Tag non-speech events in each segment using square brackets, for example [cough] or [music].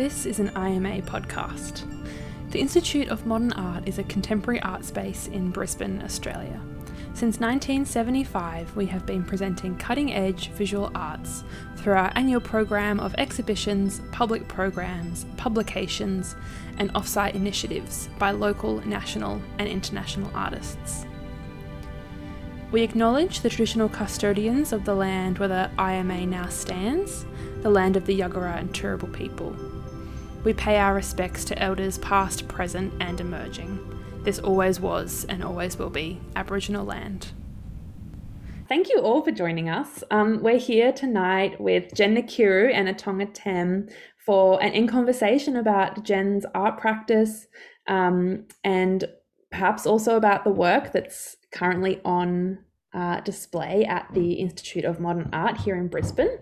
This is an IMA podcast. The Institute of Modern Art is a contemporary art space in Brisbane, Australia. Since 1975, we have been presenting cutting edge visual arts through our annual program of exhibitions, public programs, publications, and off-site initiatives by local, national, and international artists. We acknowledge the traditional custodians of the land where the IMA now stands, the land of the Yagara and Turrbal people. We pay our respects to elders past, present, and emerging. This always was and always will be Aboriginal land. Thank you all for joining us. Um, we're here tonight with Jen Nkiru and Atong Atem for an in conversation about Jen's art practice um, and perhaps also about the work that's currently on uh, display at the Institute of Modern Art here in Brisbane.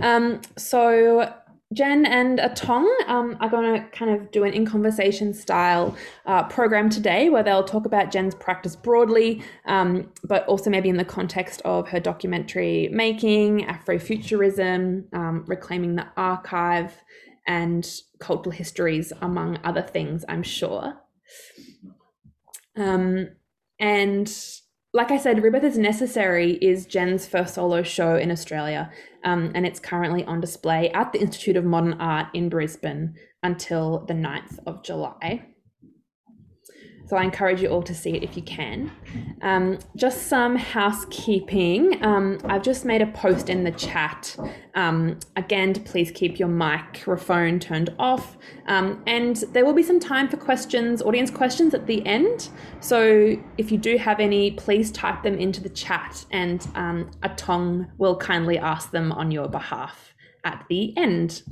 Um, so Jen and Atong um, are going to kind of do an in conversation style uh, program today where they'll talk about Jen's practice broadly, um, but also maybe in the context of her documentary making, Afrofuturism, um, reclaiming the archive, and cultural histories, among other things, I'm sure. Um, and like I said, Rebirth is Necessary is Jen's first solo show in Australia, um, and it's currently on display at the Institute of Modern Art in Brisbane until the 9th of July. So I encourage you all to see it if you can. Um, just some housekeeping. Um, I've just made a post in the chat. Um, again, please keep your microphone turned off. Um, and there will be some time for questions, audience questions at the end. So if you do have any, please type them into the chat and um, Atong will kindly ask them on your behalf at the end.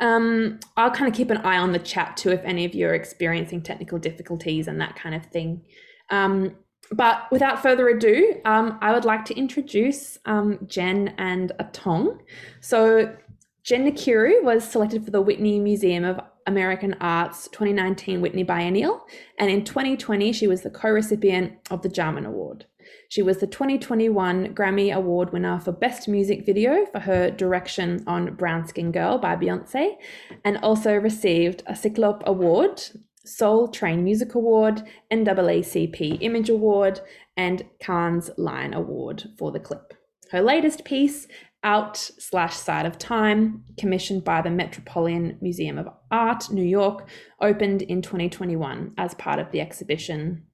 Um, I'll kind of keep an eye on the chat too if any of you are experiencing technical difficulties and that kind of thing. Um, but without further ado, um, I would like to introduce um, Jen and Atong. So, Jen Nkiru was selected for the Whitney Museum of American Art's 2019 Whitney Biennial, and in 2020, she was the co recipient of the Jarman Award. She was the 2021 Grammy Award winner for Best Music Video for her direction on Brown Skin Girl by Beyonce, and also received a Ciclope Award, Soul Train Music Award, NAACP Image Award, and Cannes Lion Award for the clip. Her latest piece, Out slash Side of Time, commissioned by the Metropolitan Museum of Art, New York, opened in 2021 as part of the exhibition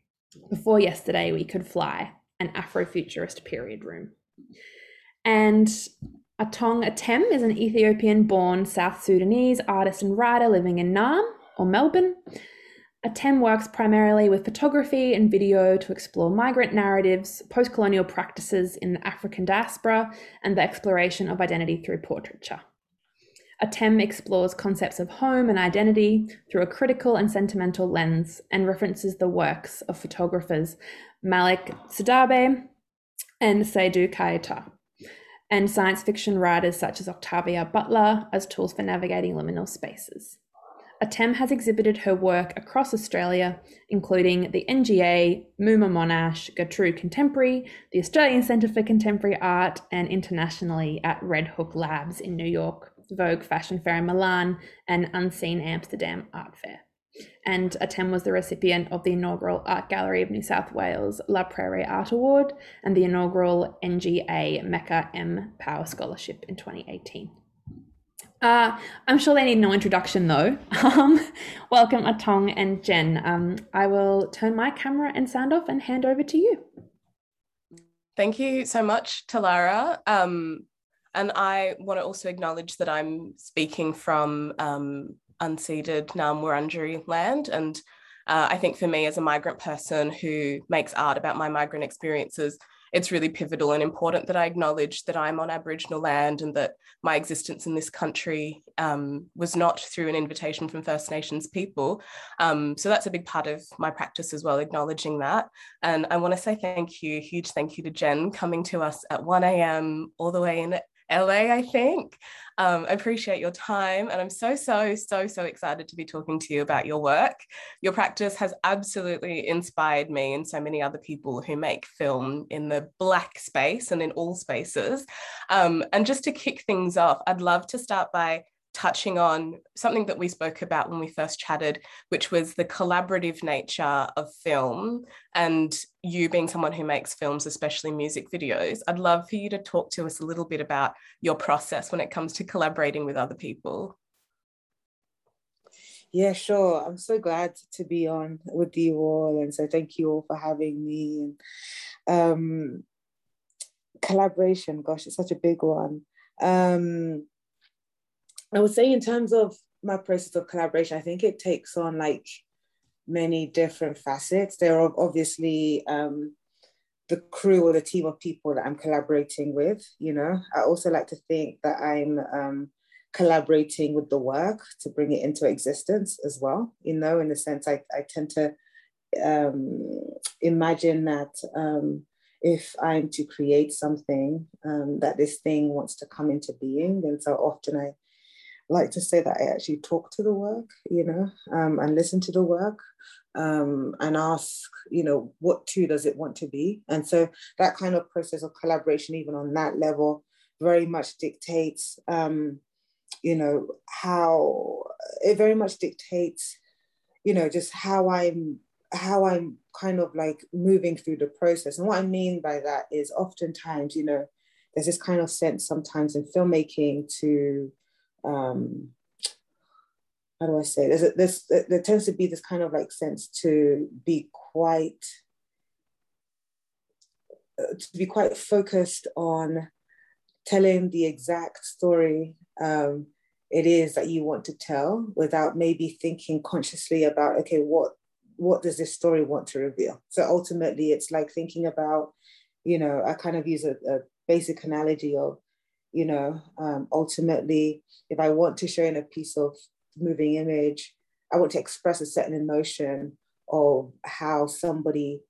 Before Yesterday We Could Fly an Afrofuturist period room. And Atong Atem is an Ethiopian born South Sudanese artist and writer living in Naarm or Melbourne. Atem works primarily with photography and video to explore migrant narratives, post colonial practices in the African diaspora, and the exploration of identity through portraiture. Atem explores concepts of home and identity through a critical and sentimental lens and references the works of photographers Malick Sidibé and Seydou Keïta, and science fiction writers such as Octavia Butler as tools for navigating liminal spaces. Atem has exhibited her work across Australia, including the NGA, MUMA Monash, Gertrude Contemporary, the Australian Centre for Contemporary Art, and internationally at Red Hook Labs in New York, Vogue Fashion Fair in Milan, and Unseen Amsterdam Art Fair and Atem was the recipient of the inaugural Art Gallery of New South Wales La Prairie Art Award and the inaugural NGA Mecca M Power Scholarship in 2018. Uh, I'm sure they need no introduction though. [laughs] Um, welcome Atong and Jen. Um, I will turn my camera and sound off and hand over to you. Thank you so much, Talara. Um, and I want to also acknowledge that I'm speaking from um, unceded Naarm Wurundjeri land. And uh, I think for me, as a migrant person who makes art about my migrant experiences, it's really pivotal and important that I acknowledge that I'm on Aboriginal land and that my existence in this country um, was not through an invitation from First Nations people. Um, so that's a big part of my practice as well, acknowledging that. And I want to say thank you, huge thank you to Jen coming to us at 1 a.m. all the way in LA, I think. Um, I appreciate your time, and I'm so, so, so, so excited to be talking to you about your work. Your practice has absolutely inspired me and so many other people who make film in the Black space and in all spaces. Um, and just to kick things off, I'd love to start by touching on something that we spoke about when we first chatted, which was the collaborative nature of film and you being someone who makes films, especially music videos. I'd love for you to talk to us a little bit about your process when it comes to collaborating with other people. Yeah, sure. I'm so glad to be on with you all. And so thank you all for having me. And Um, collaboration, gosh, it's such a big one. Um, I would say, in terms of my process of collaboration, I think it takes on like many different facets. There are obviously um, the crew or the team of people that I'm collaborating with. You know, I also like to think that I'm um, collaborating with the work to bring it into existence as well. You know, in the sense I, I tend to um, imagine that um, if I'm to create something, um, that this thing wants to come into being. And so often I like to say that I actually talk to the work, you know, um, and listen to the work um, and ask, you know, what too does it want to be? And so that kind of process of collaboration, even on that level, very much dictates, um, you know, how it very much dictates, you know, just how I'm how I'm kind of like moving through the process. And what I mean by that is oftentimes, you know, there's this kind of sense sometimes in filmmaking to um how do I say there's a, this there tends to be this kind of like sense to be quite uh, to be quite focused on telling the exact story um, it is that you want to tell without maybe thinking consciously about okay what what does this story want to reveal? So ultimately it's like thinking about you know i kind of use a, a basic analogy of you know um, ultimately if i want to show in a piece of moving image i want to express a certain emotion of how somebody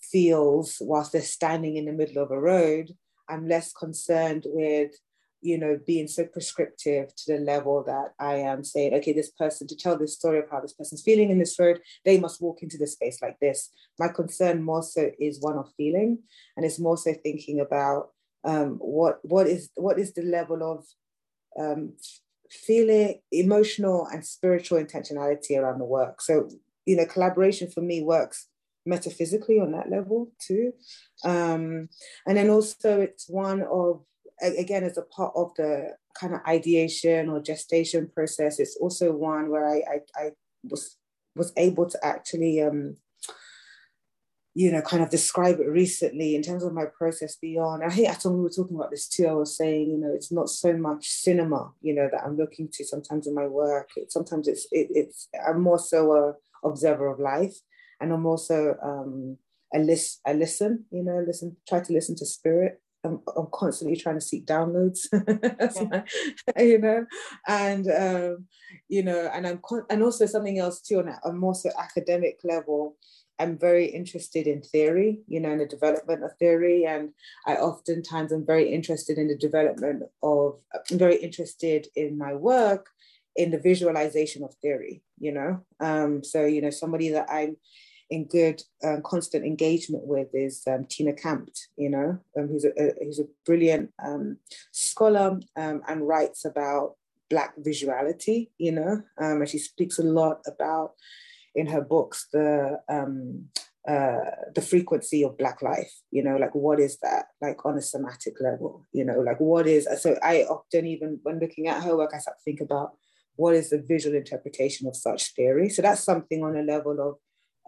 feels whilst they're standing in the middle of a road i'm less concerned with you know, being so prescriptive to the level that I am saying, okay, this person, to tell this story of how this person's feeling in this road, they must walk into this space like this. My concern more so is one of feeling, and it's more so thinking about um, what what is what is the level of um, feeling, emotional and spiritual intentionality around the work. So, you know, collaboration for me works metaphysically on that level too. Um, and then also it's one of again as a part of the kind of ideation or gestation process it's also one where i i, I was was able to actually um you know kind of describe it recently in terms of my process beyond i think I when we were talking about this too i was saying you know it's not so much cinema you know that i'm looking to sometimes in my work it, sometimes it's it, it's i'm more so a observer of life and i'm also um a list I listen you know listen try to listen to spirit I'm, I'm constantly trying to seek downloads, [laughs] yeah. you know, and um, you know, and I'm con- and also something else too on a more so academic level. I'm very interested in theory, you know, in the development of theory, and I oftentimes am very interested in the development of. I'm very interested in my work in the visualization of theory, you know. Um, so you know, somebody that I'm in good um, constant engagement with is um, Tina Campt, you know, um, who's, a, a, who's a brilliant um, scholar um, and writes about Black visuality, you know, um, and she speaks a lot about in her books the um, uh, the frequency of Black life, you know, like what is that, like on a somatic level, you know, like what is, so I often even when looking at her work, I start to think about what is the visual interpretation of such theory. So that's something on a level of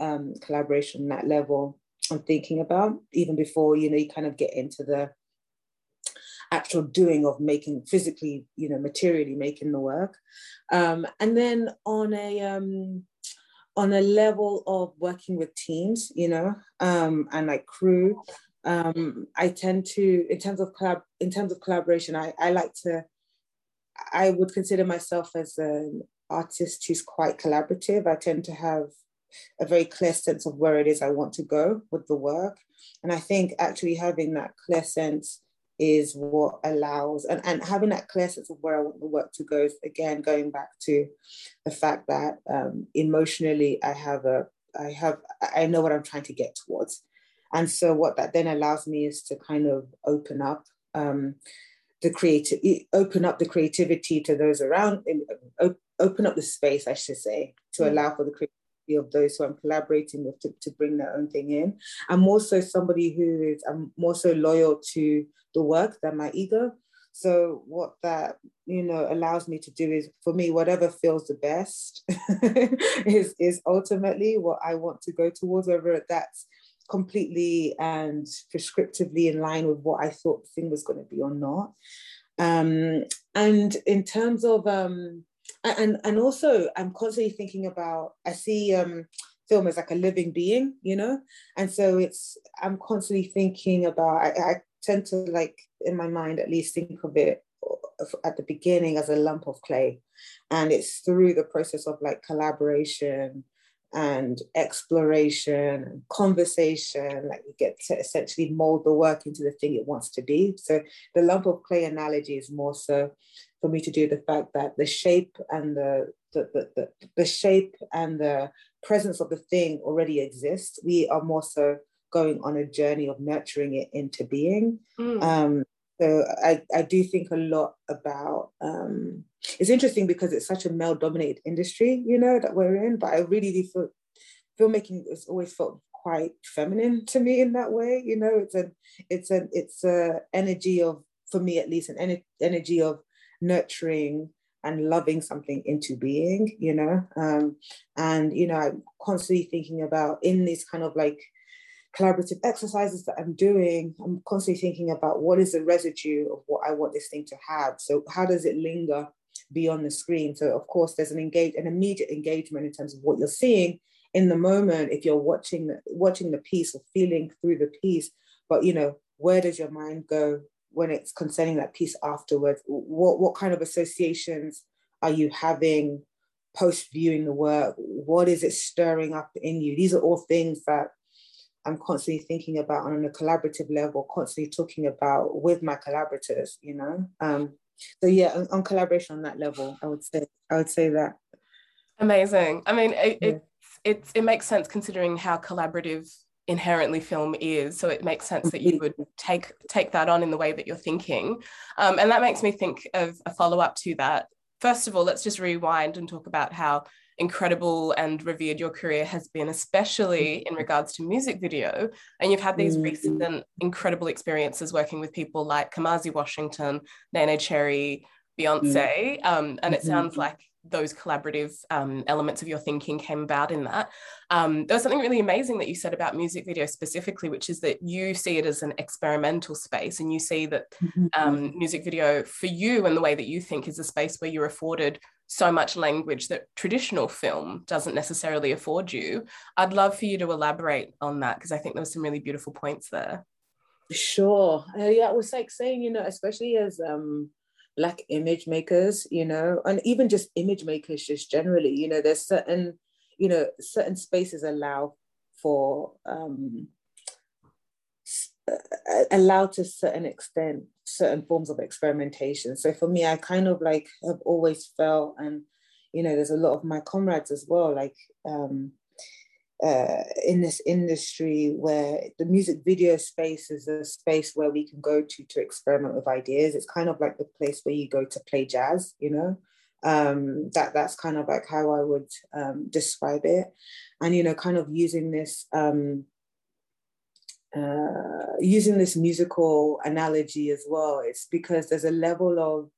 um, collaboration that level I'm thinking about, even before, you know, you kind of get into the actual doing of making physically, you know, materially making the work. Um, and then on a, um, on a level of working with teams, you know, um, and like crew, um, I tend to, in terms of collab, in terms of collaboration, I, I like to, I would consider myself as an artist who's quite collaborative. I tend to have a very clear sense of where it is I want to go with the work. And I think actually having that clear sense is what allows and, and having that clear sense of where I want the work to go is again going back to the fact that um, emotionally I have a I have I know what I'm trying to get towards. And so what that then allows me is to kind of open up um, the creative open up the creativity to those around open up the space i should say to mm-hmm. allow for the creativity of those who i'm collaborating with to, to bring their own thing in i'm also somebody who is i'm more so loyal to the work than my ego so what that you know allows me to do is for me whatever feels the best [laughs] is is ultimately what i want to go towards whether that's completely and prescriptively in line with what I thought the thing was going to be or not. Um, and in terms of um, and and also I'm constantly thinking about I see um, film as like a living being, you know, and so it's I'm constantly thinking about I, I tend to like in my mind at least think of it at the beginning as a lump of clay. And it's through the process of like collaboration and exploration and conversation like you get to essentially mold the work into the thing it wants to be. So the lump of clay analogy is more so for me to do the fact that the shape and the the, the, the, the shape and the presence of the thing already exists we are more so going on a journey of nurturing it into being mm. um, so I, I do think a lot about um, it's interesting because it's such a male dominated industry, you know, that we're in, but I really do feel filmmaking has always felt quite feminine to me in that way, you know, it's a it's a it's a energy of for me at least an en- energy of nurturing and loving something into being, you know. Um, and you know, I'm constantly thinking about in these kind of like collaborative exercises that I'm doing, I'm constantly thinking about what is the residue of what I want this thing to have. So how does it linger beyond the screen? So of course, there's an engage, an immediate engagement in terms of what you're seeing in the moment if you're watching watching the piece or feeling through the piece. But you know, where does your mind go when it's concerning that piece afterwards? What what kind of associations are you having post viewing the work? What is it stirring up in you? These are all things that I'm constantly thinking about on a collaborative level, constantly talking about with my collaborators, you know. Um, so yeah, on, on, collaboration on that level, I would say I would say that. Amazing. I mean, it, yeah. it, it, it makes sense considering how collaborative inherently film is so it makes sense that you would take take that on in the way that you're thinking um, and that makes me think of a follow-up to that first of all let's just rewind and talk about how incredible and revered your career has been, especially in regards to music video. And you've had these mm. recent incredible experiences working with people like Kamasi Washington, Neneh Cherry, Beyonce. Um, and it sounds mm-hmm. like those collaborative um, elements of your thinking came about in that. Um, there was something really amazing that you said about music video specifically, which is that you see it as an experimental space and you see that mm-hmm. um, music video for you and the way that you think is a space where you're afforded so much language that traditional film doesn't necessarily afford you. I'd love for you to elaborate on that because I think there were some really beautiful points there. Sure. Uh, yeah, it was like saying, you know, especially as um black image makers you know and even just image makers just generally you know there's certain you know certain spaces allow for um allow to certain extent certain forms of experimentation. So for me i kind of like have always felt and you know there's a lot of my comrades as well like um uh, in this industry where the music video space is a space where we can go to to experiment with ideas. It's kind of like the place where you go to play jazz, you know. Um, that that's kind of like how I would um, describe it, and you know, kind of using this um, uh, using this musical analogy as well. It's because there's a level of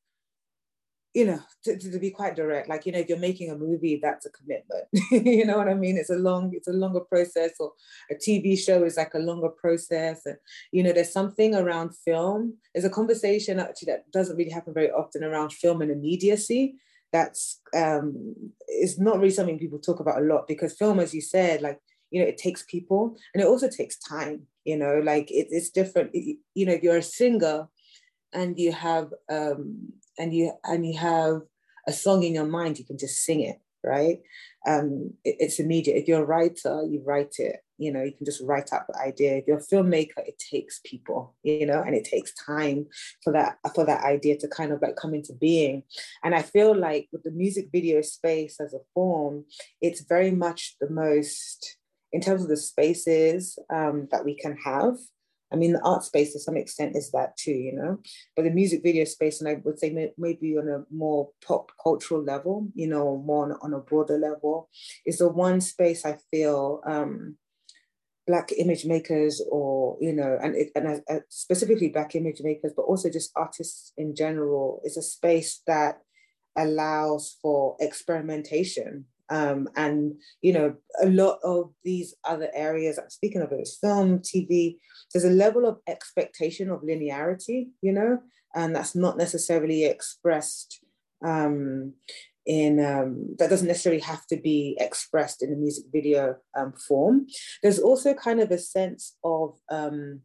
you know, to, to, be quite direct, like, you know, if you're making a movie, that's a commitment. [laughs] you know what I mean? It's a long, it's a longer process, or a TV show is like a longer process. And, you know, there's something around film. There's a conversation actually that doesn't really happen very often around film and immediacy. That's um is not really something people talk about a lot because film, as you said, like, you know, it takes people and it also takes time, you know, like it, it's different. It, you know, if you're a singer and you have um and you and you have a song in your mind, you can just sing it, right? Um, it, it's immediate. If you're a writer, you write it. You know, you can just write out the idea. If you're a filmmaker, it takes people, you know, and it takes time for that for that idea to kind of like come into being. And I feel like with the music video space as a form, it's very much the most in terms of the spaces um, that we can have I mean, the art space to some extent is that too, you know, but the music video space, and I would say maybe on a more pop cultural level, you know, more on, on a broader level, is the one space I feel um, black image makers or you know and it, and uh, specifically black image makers but also just artists in general is a space that allows for experimentation um, and you know a lot of these other areas i'm speaking of it film tv there's a level of expectation of linearity you know and that's not necessarily expressed um, in um, that doesn't necessarily have to be expressed in a music video um, form. There's also kind of a sense of um,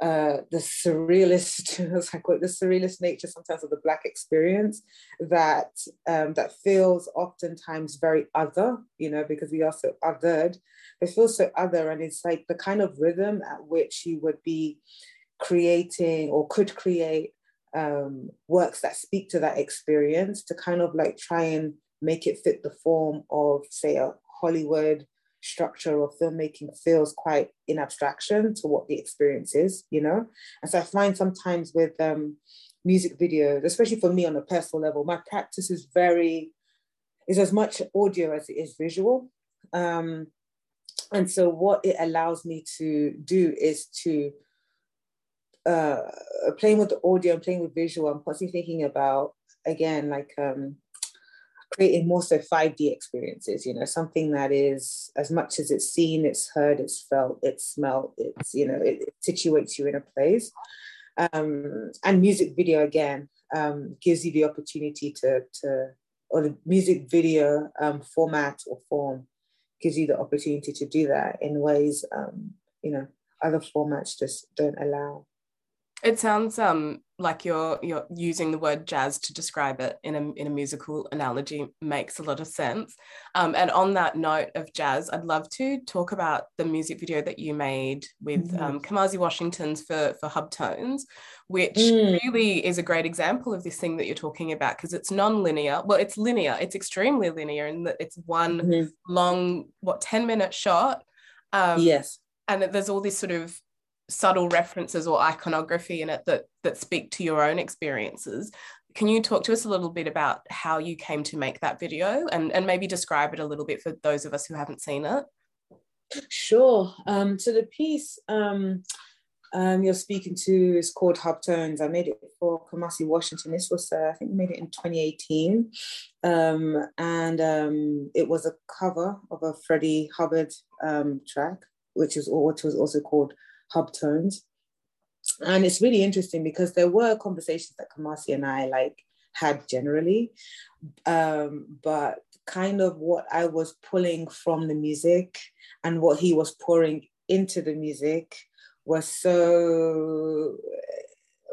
uh, the surrealist, [laughs] as I call it, the surrealist nature sometimes of the Black experience that um, that feels oftentimes very other, you know, because we are so othered. It feels so other, and it's like the kind of rhythm at which you would be creating or could create um, works that speak to that experience to kind of like try and make it fit the form of, say, a Hollywood structure or filmmaking feels quite in abstraction to what the experience is, you know? And so I find sometimes with um, music videos, especially for me on a personal level, my practice is very, is as much audio as it is visual. Um, and so what it allows me to do is to uh, playing with the audio and playing with visual, I'm constantly thinking about again like um, creating more so 5D experiences. You know, something that is as much as it's seen, it's heard, it's felt, it's smelled, it's you know, it, it situates you in a place. Um, and music video again um, gives you the opportunity to to or the music video um, format or form gives you the opportunity to do that in ways um, you know other formats just don't allow. It sounds um like you're you're using the word jazz to describe it in a in a musical analogy makes a lot of sense. Um, and on that note of jazz, I'd love to talk about the music video that you made with mm-hmm. um, Kamasi Washington's for for Hub-Tones, which mm. really is a great example of this thing that you're talking about because it's non-linear. Well, it's linear. It's extremely linear in that it's one mm-hmm. long what ten minute shot. Um, yes. And there's all this sort of subtle references or iconography in it that that speak to your own experiences can you talk to us a little bit about how you came to make that video and, and maybe describe it a little bit for those of us who haven't seen it sure um, so the piece um, um, you're speaking to is called Hub-Tones. I made it for Kamasi Washington. This was, uh, I think, we made it in 2018. Um, and um, it was a cover of a Freddie Hubbard um, track, which is what was also called Hub-Tones. And it's really interesting because there were conversations that Kamasi and I like had generally, um, but kind of what I was pulling from the music and what he was pouring into the music was so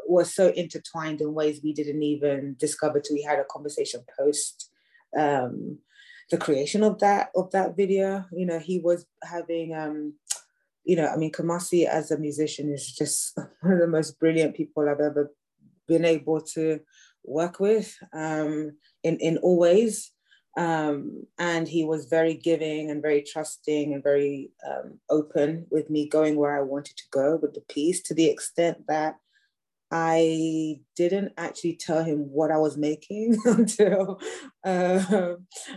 was so intertwined in ways we didn't even discover till we had a conversation post um, the creation of that of that video. You know, he was having um, you know, I mean, Kamasi as a musician is just [laughs] one of the most brilliant people I've ever been able to work with um, in, in all ways. Um, and he was very giving and very trusting and very um, open with me going where I wanted to go with the piece to the extent that I didn't actually tell him what I was making [laughs] until uh,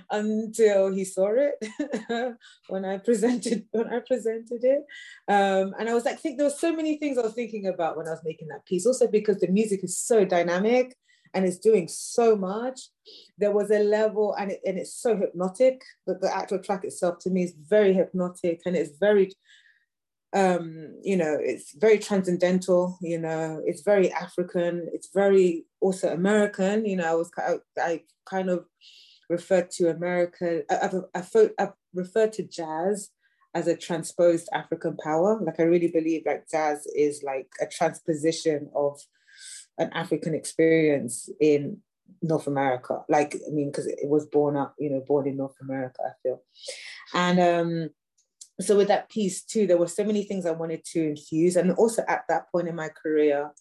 until he saw it [laughs] when I presented when I presented it, um, and I was like, think there were so many things I was thinking about when I was making that piece. Also because the music is so dynamic and it's doing so much. There was a level, and it, and it's so hypnotic. That the actual track itself to me is very hypnotic, and it's very um, you know, it's very transcendental, you know, it's very African, it's very also American, you know, I was I, I kind of referred to America, I, I've, I've, I've referred to jazz as a transposed African power. Like I really believe like jazz is like a transposition of an African experience in North America. Like, I mean, because it was born up, you know, born in North America, I feel. And um, so with that piece too, there were so many things I wanted to infuse. And also at that point in my career,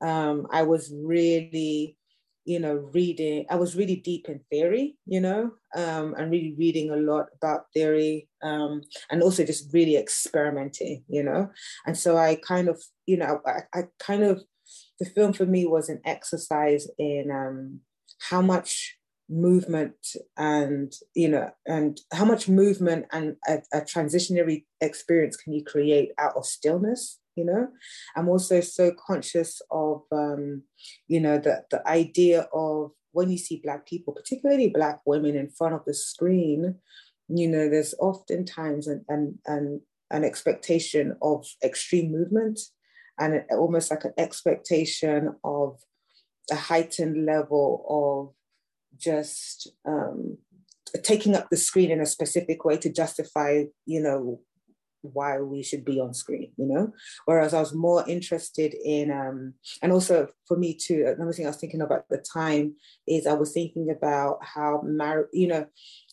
um, I was really, you know, reading, I was really deep in theory, you know, um, and really reading a lot about theory um, and also just really experimenting, you know. And so I kind of, you know, I, I kind of, the film for me was an exercise in um, how much movement and you know and how much movement and a, a, transitionary experience can you create out of stillness you know? I'm also so conscious of um you know the the idea of when you see black people particularly black women in front of the screen you know there's oftentimes an an, an, an expectation of extreme movement and almost like an expectation of a heightened level of just um, taking up the screen in a specific way to justify, you know, why we should be on screen, you know? Whereas I was more interested in, um, and also for me too, another thing I was thinking about at the time is I was thinking about how, mar- you know,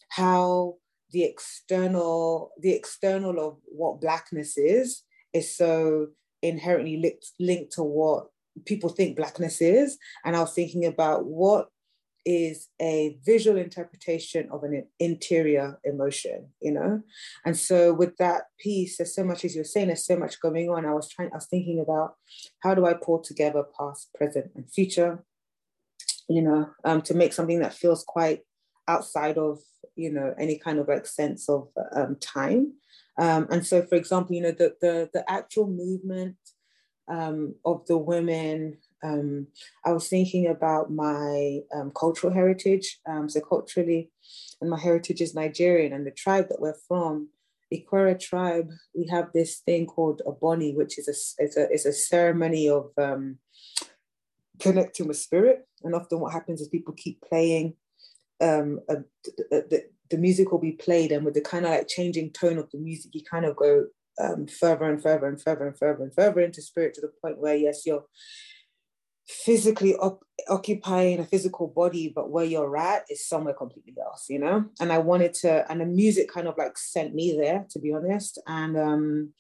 how the external, the external of what blackness is, is so inherently linked, linked to what people think blackness is. And I was thinking about what is a visual interpretation of an interior emotion, you know? And so with that piece, there's so much, as you're saying, there's so much going on. I was trying, I was thinking about how do I pull together past, present, and future, you know, um, to make something that feels quite outside of, you know, any kind of like sense of um, time. Um, and so, for example, you know, the, the, the actual movement um, of the women um, I was thinking about my um, cultural heritage. Um, so culturally, and my heritage is Nigerian, and the tribe that we're from, Ikwerre tribe, we have this thing called a boni, which is a is a, is a ceremony of um, connecting with spirit. And often, what happens is people keep playing. Um, a, the, the music will be played, and with the kind of like changing tone of the music, you kind of go um, further and further and further and further and further into spirit to the point where yes, you're physically op- occupying a physical body, but where you're at is somewhere completely else, you know? And I wanted to, and the music kind of like sent me there, to be honest. And um,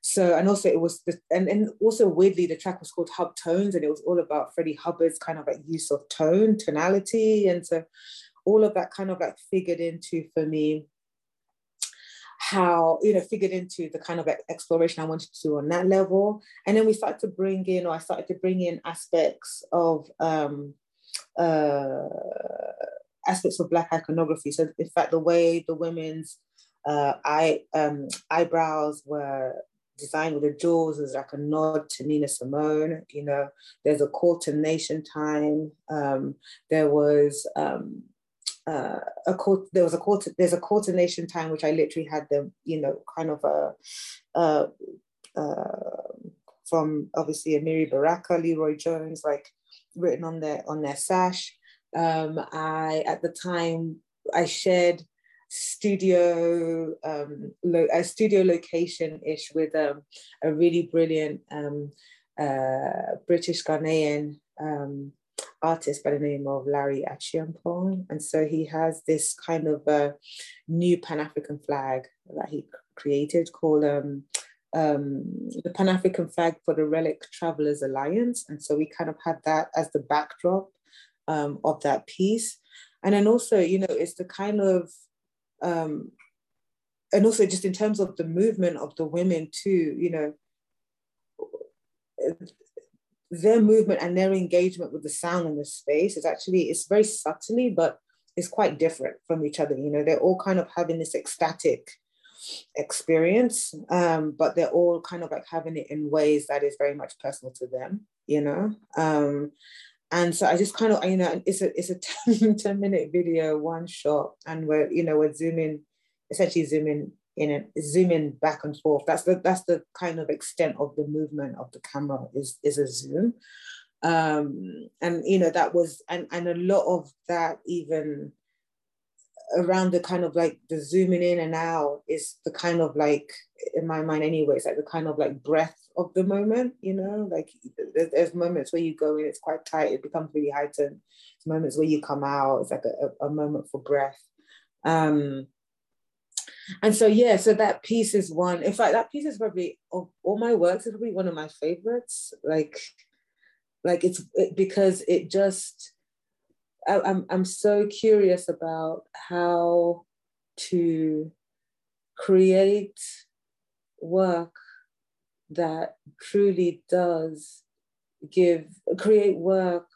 so, and also it was, the, and, and also weirdly, the track was called Hub Tones, and it was all about Freddie Hubbard's kind of like use of tone, tonality. And so all of that kind of like figured into for me how you know figured into the kind of exploration I wanted to do on that level, and then we started to bring in, or I started to bring in aspects of um, uh, aspects of Black iconography. So, in fact, the way the women's uh, eye um, eyebrows were designed with the jewels is like a nod to Nina Simone. You know, there's a call to nation time. Um, there was um, uh, a court there was a court there's a coordination time which I literally had them you know kind of a uh, uh, from obviously Amiri Baraka LeRoi Jones like written on their on their sash. Um, I at the time I shared studio um, lo- a studio location ish with um, a really brilliant um, uh, British Ghanaian um, artist by the name of Larry Achiampong. And so he has this kind of a new Pan African flag that he created called um, um, the Pan African flag for the Relic Travelers Alliance. And so we kind of had that as the backdrop um, of that piece. And then also, you know, it's the kind of, um, and also just in terms of the movement of the women too, you know, their movement and their engagement with the sound in the space is actually it's very subtly but it's quite different from each other. You know they're all kind of having this ecstatic experience um, but they're all kind of like having it in ways that is very much personal to them you know? Um, and so i just kind of you know it's a it's a [laughs] 10, 10 minute video one shot and we're you know we're zooming essentially zooming in a zooming back and forth. That's the that's the kind of extent of the movement of the camera is is a zoom. Um, and you know that was and and a lot of that even around the kind of like the zooming in and out is the kind of like in my mind anyway it's like the kind of like breath of the moment you know like there's, there's moments where you go in it's quite tight it becomes really heightened it's moments where you come out it's like a, a moment for breath um and so yeah so that piece is one in fact that piece is probably of all my works is probably one of my favorites. Like like it's it, because it just I, I'm I'm so curious about how to create work that truly does give create work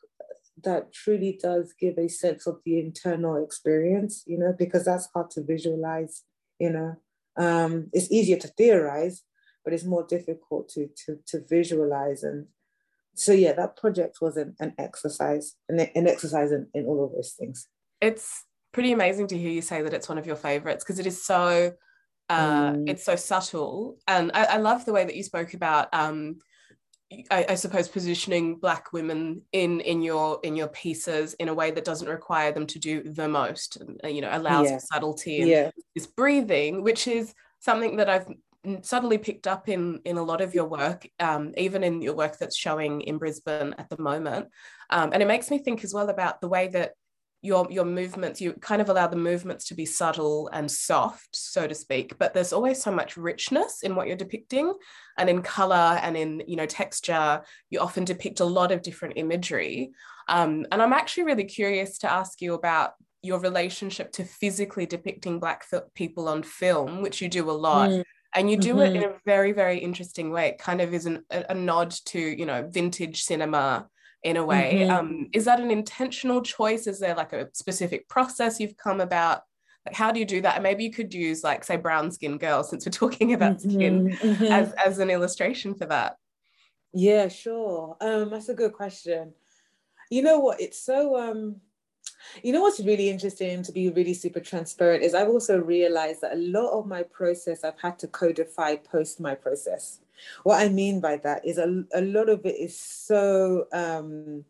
that truly does give a sense of the internal experience you know because that's hard to visualize you know? Um, it's easier to theorize but it's more difficult to to, to visualize. And so yeah that project was an, an exercise an, an exercise in, in all of those things. It's pretty amazing to hear you say that it's one of your favorites because it is so uh, mm. it's so subtle. And I, I, love the way that you spoke about um, I, I, suppose positioning black women in in your in your pieces in a way that doesn't require them to do the most you know allows yeah. subtlety and yeah. this breathing which is something that i've suddenly picked up in in a lot of your work um, even in your work that's showing in brisbane at the moment um, and it makes me think as well about the way that your your movements you kind of allow the movements to be subtle and soft so to speak but there's always so much richness in what you're depicting and in color and in you know texture you often depict a lot of different imagery um, and i'm actually really curious to ask you about your relationship to physically depicting black people on film which you do a lot mm. and you do mm-hmm. it in a very very interesting way it kind of is an, a, a nod to you know vintage cinema in a way. Mm-hmm. Um, is that an intentional choice? Is there like a specific process you've come about? Like, how do you do that? And maybe you could use, like, say, brown skin girl, since we're talking about mm-hmm. skin, mm-hmm. as as an illustration for that. Yeah, sure. Um, that's a good question. You know what? It's so um, you know what's really interesting to be really super transparent is I've also realized that a lot of my process I've had to codify post my process. What I mean by that is a, a lot of it is so um,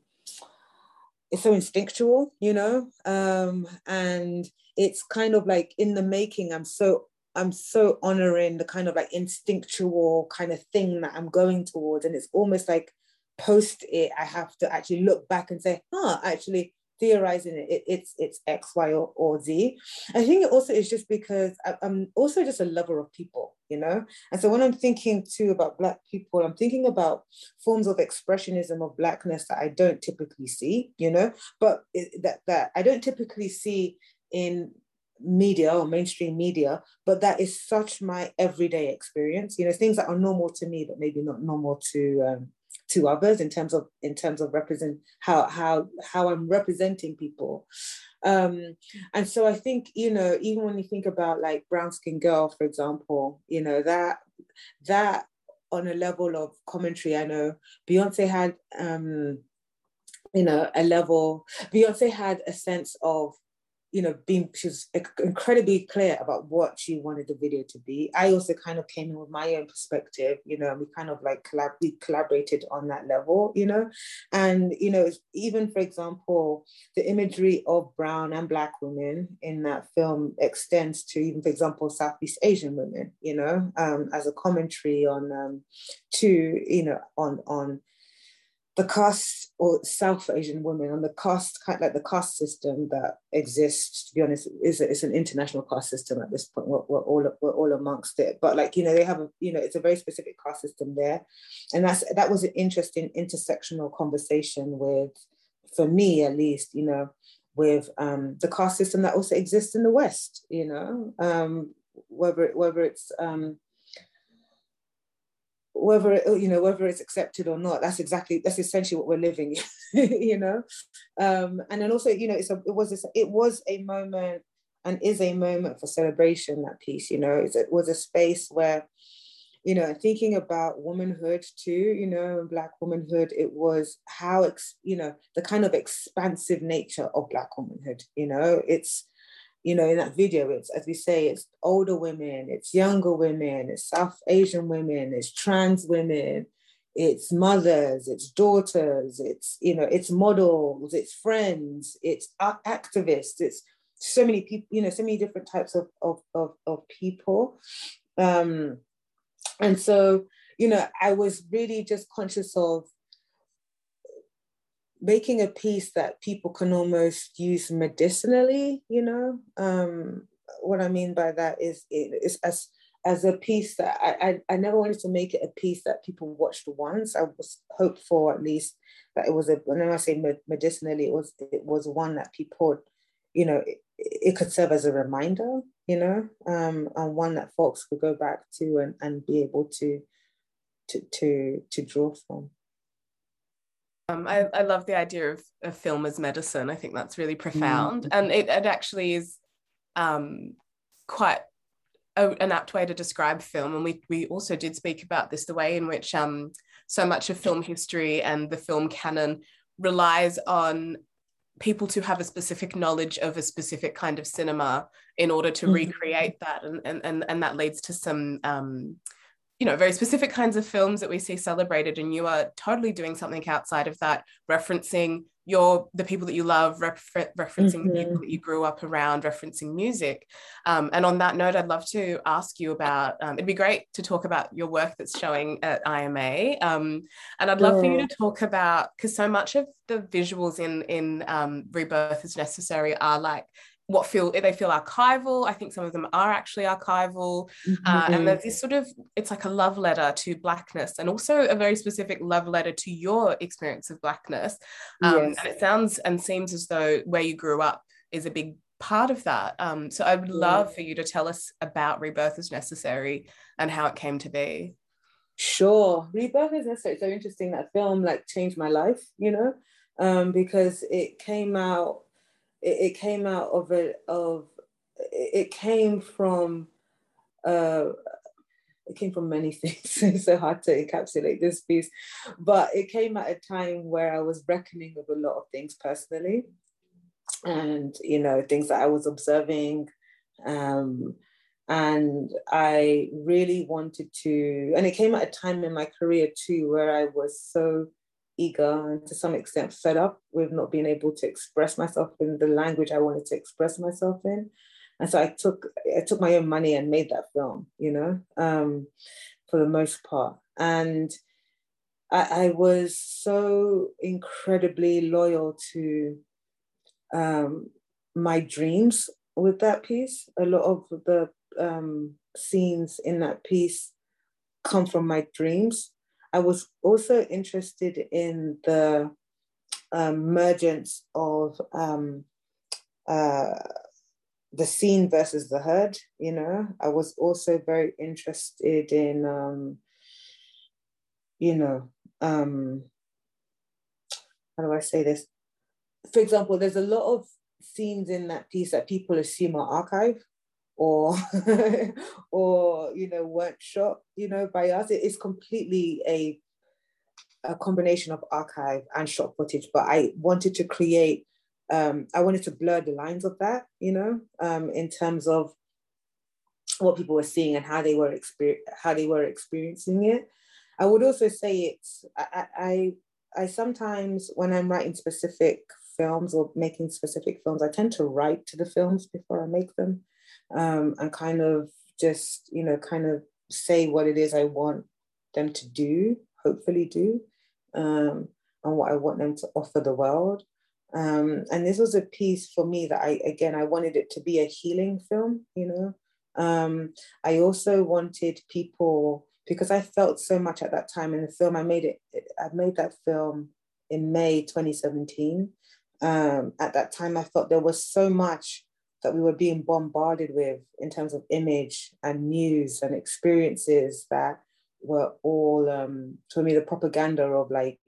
it's so instinctual, you know, um, and it's kind of like in the making. I'm so I'm so honoring the kind of like instinctual kind of thing that I'm going towards, and it's almost like post it. I have to actually look back and say, huh, actually, theorizing it, it, it's it's X, Y, or, or Z. I think it also is just because I, I'm also just a lover of people, you know. And so when I'm thinking too about Black people, I'm thinking about forms of expressionism of Blackness that I don't typically see, you know, but it, that that I don't typically see in media or mainstream media, but that is such my everyday experience. You know, things that are normal to me, but maybe not normal to um, to others in terms of in terms of represent how how how I'm representing people. Um, and so I think, you know, even when you think about like brown skin girl, for example, you know, that that on a level of commentary, I know Beyonce had um, you know, a level, Beyonce had a sense of you know, being she was incredibly clear about what she wanted the video to be. I also kind of came in with my own perspective, you know, we kind of like collab- we collaborated on that level, you know, and you know, even for example, the imagery of brown and black women in that film extends to even, for example, Southeast Asian women, you know, um, as a commentary on um, to you know on on the caste or South Asian women and the caste, kind of like the caste system that exists, to be honest, is it's an international caste system at this point. We're, we're, all we're all amongst it, but like you know, they have a you know, it's a very specific caste system there, and that's that was an interesting intersectional conversation with, for me at least, you know, with um, the caste system that also exists in the West. You know, um, whether whether it's um, whether you know whether it's accepted or not that's exactly that's essentially what we're living [laughs] you know? Um and then also you know it's a, it was a, it was a moment and is a moment for celebration that piece you know? It was a space where you know thinking about womanhood too you know black womanhood it was how ex, you know the kind of expansive nature of black womanhood you know? It's you know, in that video, it's as we say, it's older women, it's younger women, it's South Asian women, it's trans women, it's mothers, it's daughters, it's you know, it's models, it's friends, it's activists, it's so many people, you know, so many different types of of of, of people. Um, and so, you know, I was really just conscious of making a piece that people can almost use medicinally, you know. Um, what I mean by that is it's as as a piece that I, I, I never wanted to make it a piece that people watched once. I was hoped for at least that it was a when I say medicinally, it was it was one that people, you know, it, it could serve as a reminder, you know, um, and one that folks could go back to and, and be able to to to to draw from. Um, I, I love the idea of, of film as medicine. I think that's really profound. Mm. And it, it actually is um, quite a, an apt way to describe film. And we, we also did speak about this the way in which um, so much of film history and the film canon relies on people to have a specific knowledge of a specific kind of cinema in order to mm-hmm. recreate that and, and and and that leads to some um, you know very specific kinds of films that we see celebrated and you are totally doing something outside of that referencing your the people that you love refer- referencing mm-hmm. the people that you grew up around referencing music um, and on that note i'd love to ask you about um, it'd be great to talk about your work that's showing at ima um, and i'd love yeah. for you to talk about because so much of the visuals in in um, rebirth is necessary are like what feel they feel archival. I think some of them are actually archival. Mm-hmm. uh, and there's this sort of it's like a love letter to blackness and also a very specific love letter to your experience of blackness. Um, yes. and it sounds and seems as though where you grew up is a big part of that. Um, so i would love for you to tell us about rebirth is necessary and how it came to be. Sure. Rebirth is necessary it's so interesting. That film like changed my life you know? Um, because it came out it, it came out of a of it came from uh it came from many [laughs] things. it's so hard to encapsulate this piece, but it came at a time where I was reckoning with a lot of things personally, and you know things that I was observing, um, and I really wanted to. And it came at a time in my career too where I was so eager and to some extent fed up with not being able to express myself in the language I wanted to express myself in. And so I took I took my own money and made that film, you know, um, for the most part. And I, I was so incredibly loyal to um, my dreams with that piece. A lot of the um, scenes in that piece come from my dreams I was also interested in the um, emergence of um, uh, the seen versus the heard. You know, I was also very interested in, um, you know, um, how do I say this? For example, there's a lot of scenes in that piece that people assume are archive or [laughs] or you know weren't shot you know by us. It is completely a a combination of archive and shot footage but i wanted to create um, i wanted to blur the lines of that you know um, in terms of what people were seeing and how they were exper- how they were experiencing it. I would also say it's I, I i sometimes when i'm writing specific films or making specific films i tend to write to the films before i make them um, and kind of just, you know, kind of say what it is I want them to do, hopefully do, um, and what I want them to offer the world. Um, and this was a piece for me that I, again, I wanted it to be a healing film, you know. Um, I also wanted people, because I felt so much at that time in the film, I made it, I made that film in May 2017. Um, at that time, I felt there was so much that we were being bombarded with in terms of image and news and experiences that were all um, to me the propaganda of like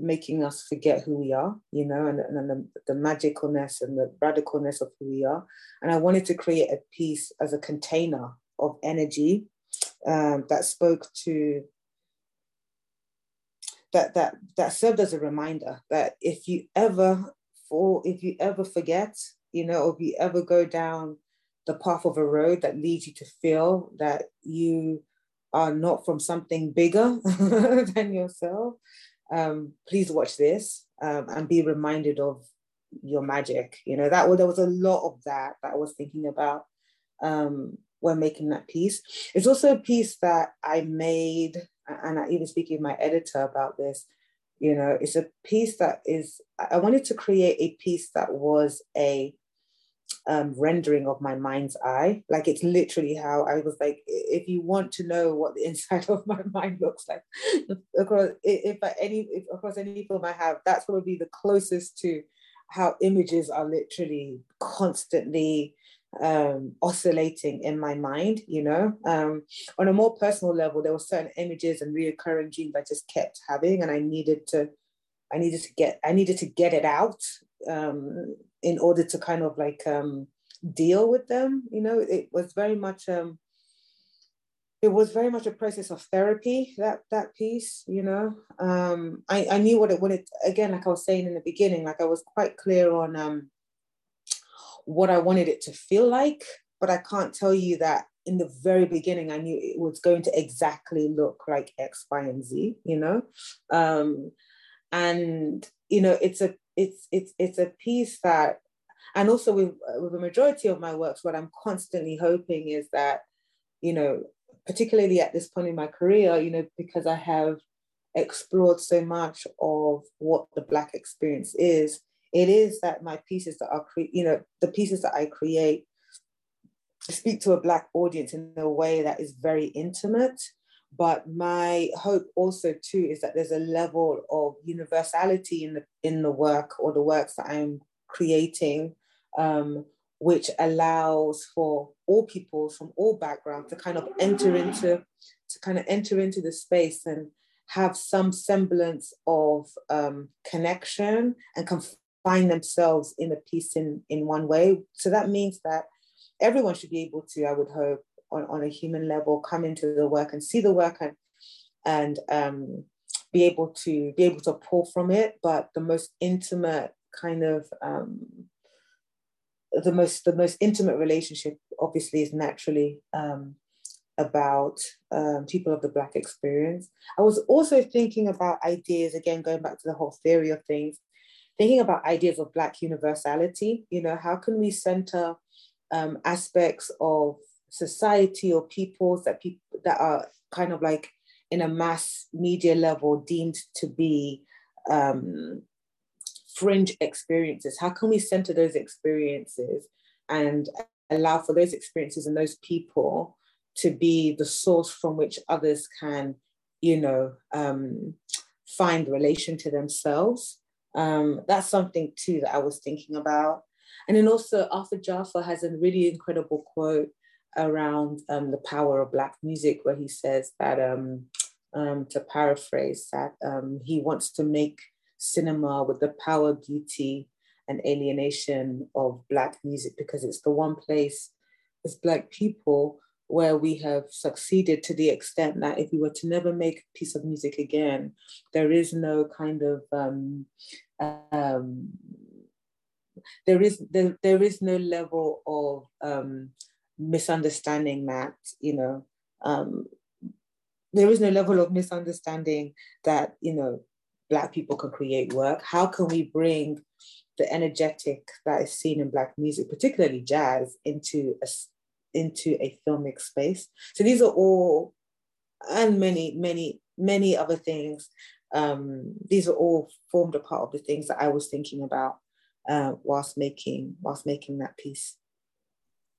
making us forget who we are, you know, and, and the, the magicalness and the radicalness of who we are. And I wanted to create a piece as a container of energy um, that spoke to that that that served as a reminder that if you ever fall, if you ever forget you know, if you ever go down the path of a road that leads you to feel that you are not from something bigger [laughs] than yourself, um, please watch this um, and be reminded of your magic. You know, that well, there was a lot of that that I was thinking about um, when making that piece. It's also a piece that I made, and I even speaking with my editor about this. You know, it's a piece that is, I wanted to create a piece that was a um, rendering of my mind's eye. Like it's literally how I was like, if you want to know what the [laughs] inside of my mind looks like, [laughs] across if any if across any film I have, that's probably the closest to how images are literally constantly um, oscillating in my mind, you know. Um, on a more personal level, there were certain images and reoccurring dreams I just kept having, and I needed to, I needed to get, I needed to get it out um, in order to kind of like um, deal with them. You know, it was very much, um, it was very much a process of therapy. That that piece, you know, um, I I knew what it wanted again, like I was saying in the beginning, like I was quite clear on um what I wanted it to feel like, but I can't tell you that in the very beginning I knew it was going to exactly look like X, Y, and Z, you know? Um, and you know, it's a it's it's it's a piece that and also with with the majority of my works, what I'm constantly hoping is that, you know, particularly at this point in my career, you know, because I have explored so much of what the Black experience is, it is that my pieces that are, cre- you know, the pieces that I create speak to a Black audience in a way that is very intimate. But my hope also too is that there's a level of universality in the in the work or the works that I'm creating, um, which allows for all people from all backgrounds to kind of enter into to kind of enter into the space and have some semblance of um, connection and find themselves in a piece in, in one way. So that means that everyone should be able to, I would hope, on, on a human level, come into the work and see the work and and um, be able to be able to pull from it. But the most intimate kind of um, the most the most intimate relationship obviously is naturally um, about um, people of the black experience. I was also thinking about ideas again, going back to the whole theory of things thinking about ideas of Black universality, you know, how can we center um, aspects of society or peoples that people that are kind of like in a mass media level deemed to be um, fringe experiences? How can we center those experiences and allow for those experiences and those people to be the source from which others can, you know, um, find relation to themselves? Um, that's something too that I was thinking about. And then also Arthur Jafa has a really incredible quote around um, the power of Black music, where he says that, um, um, to paraphrase, that um, he wants to make cinema with the power, beauty, and alienation of Black music because it's the one place as Black people where we have succeeded to the extent that if we were to never make a piece of music again, there is no kind of um, um, there is there, there is no level of um, misunderstanding that you know um, there is no level of misunderstanding that you know black people can create work. How can we bring the energetic that is seen in black music particularly jazz into a into a filmic space? So these are all and many many many other things. Um, these are all formed a part of the things that I was thinking about uh, whilst making whilst making that piece.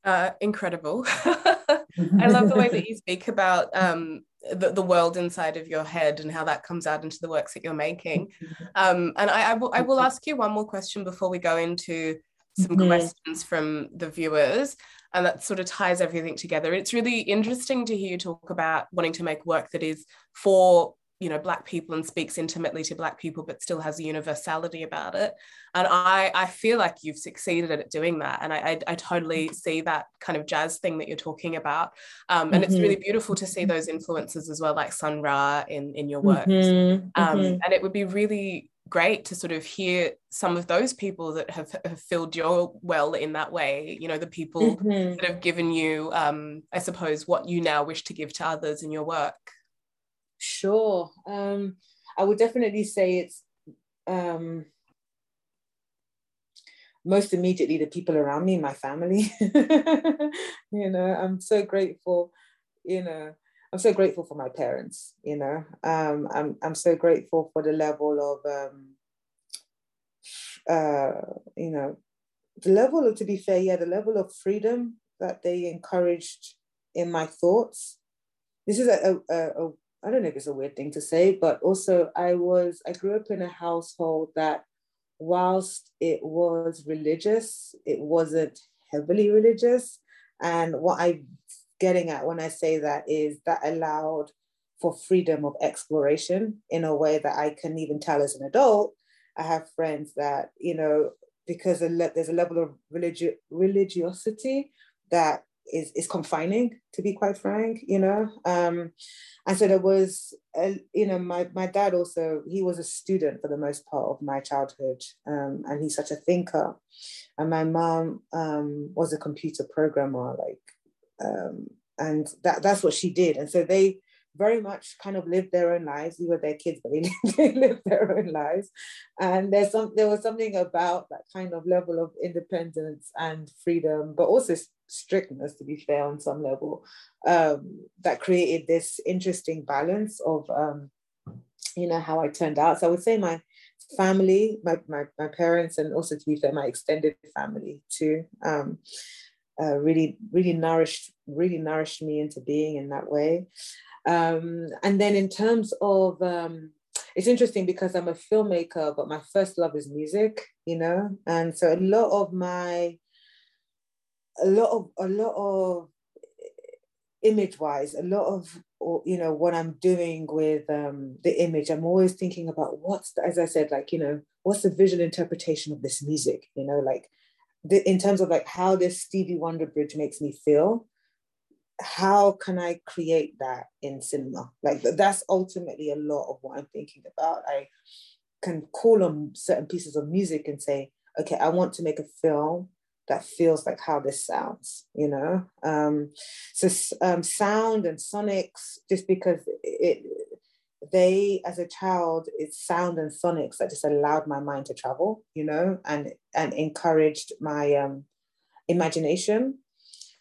Uh, incredible. [laughs] I love the way that [laughs] you speak about um, the, the world inside of your head and how that comes out into the works that you're making. Um, and I, I, will, I will ask you one more question before we go into some mm-hmm. questions from the viewers. And that sort of ties everything together. It's really interesting to hear you talk about wanting to make work that is for you know black people and speaks intimately to black people but still has a universality about it and i i feel like you've succeeded at doing that and i i, I totally mm-hmm. see that kind of jazz thing that you're talking about um, and mm-hmm. it's really mm-hmm. beautiful to see those influences as well like sun ra in in your works mm-hmm. Um, mm-hmm. and it would be really great to sort of hear some of those people that have, have filled your well in that way you know the people mm-hmm. that have given you um, i suppose what you now wish to give to others in your work Sure. Um, I would definitely say it's um, most immediately the people around me, my family. [laughs] you know, I'm so grateful, you know, I'm so grateful for my parents, you know. Um, I'm, I'm so grateful for the level of, um, uh, you know, the level of, to be fair, yeah, the level of freedom that they encouraged in my thoughts. This is a, a, a I don't know if it's a weird thing to say, but also I was, I grew up in a household that whilst it was religious, it wasn't heavily religious. And what I'm getting at when I say that is that allowed for freedom of exploration in a way that I can even tell as an adult. I have friends that, you know, because there's a level of religi- religiosity that is, is confining, to be quite frank, you know. Um, and so there was, a, you know, my, my dad also, he was a student for the most part of my childhood, um, and he's such a thinker. And my mom um, was a computer programmer, like, um, and that, that's what she did. And so they, very much kind of lived their own lives. We were their kids, but they, [laughs] lived their own lives. And there's some there was something about that kind of level of independence and freedom, but also strictness, to be fair, on some level, um, that created this interesting balance of um, you know how I turned out. So I would say my family, my my, my parents, and also to be fair, my extended family too. Um, uh, really, really nourished, really nourished me into being in that way. Um, and then in terms of, um, it's interesting because I'm a filmmaker, but my first love is music, you know? And so a lot of my, a lot of, a lot of image wise, a lot of, you know, what I'm doing with um, the image, I'm always thinking about what's, the, as I said, like, you know, what's the visual interpretation of this music, you know, like, the, in terms of like how this Stevie Wonder bridge makes me feel, how can I create that in cinema? Like that's ultimately a lot of what I'm thinking about. I can call on certain pieces of music and say, okay, I want to make a film that feels like how this sounds, you know? Um, so um, sound and sonics, just because it, they, as a child, it's sound and sonics that just allowed my mind to travel, you know, and and encouraged my um, imagination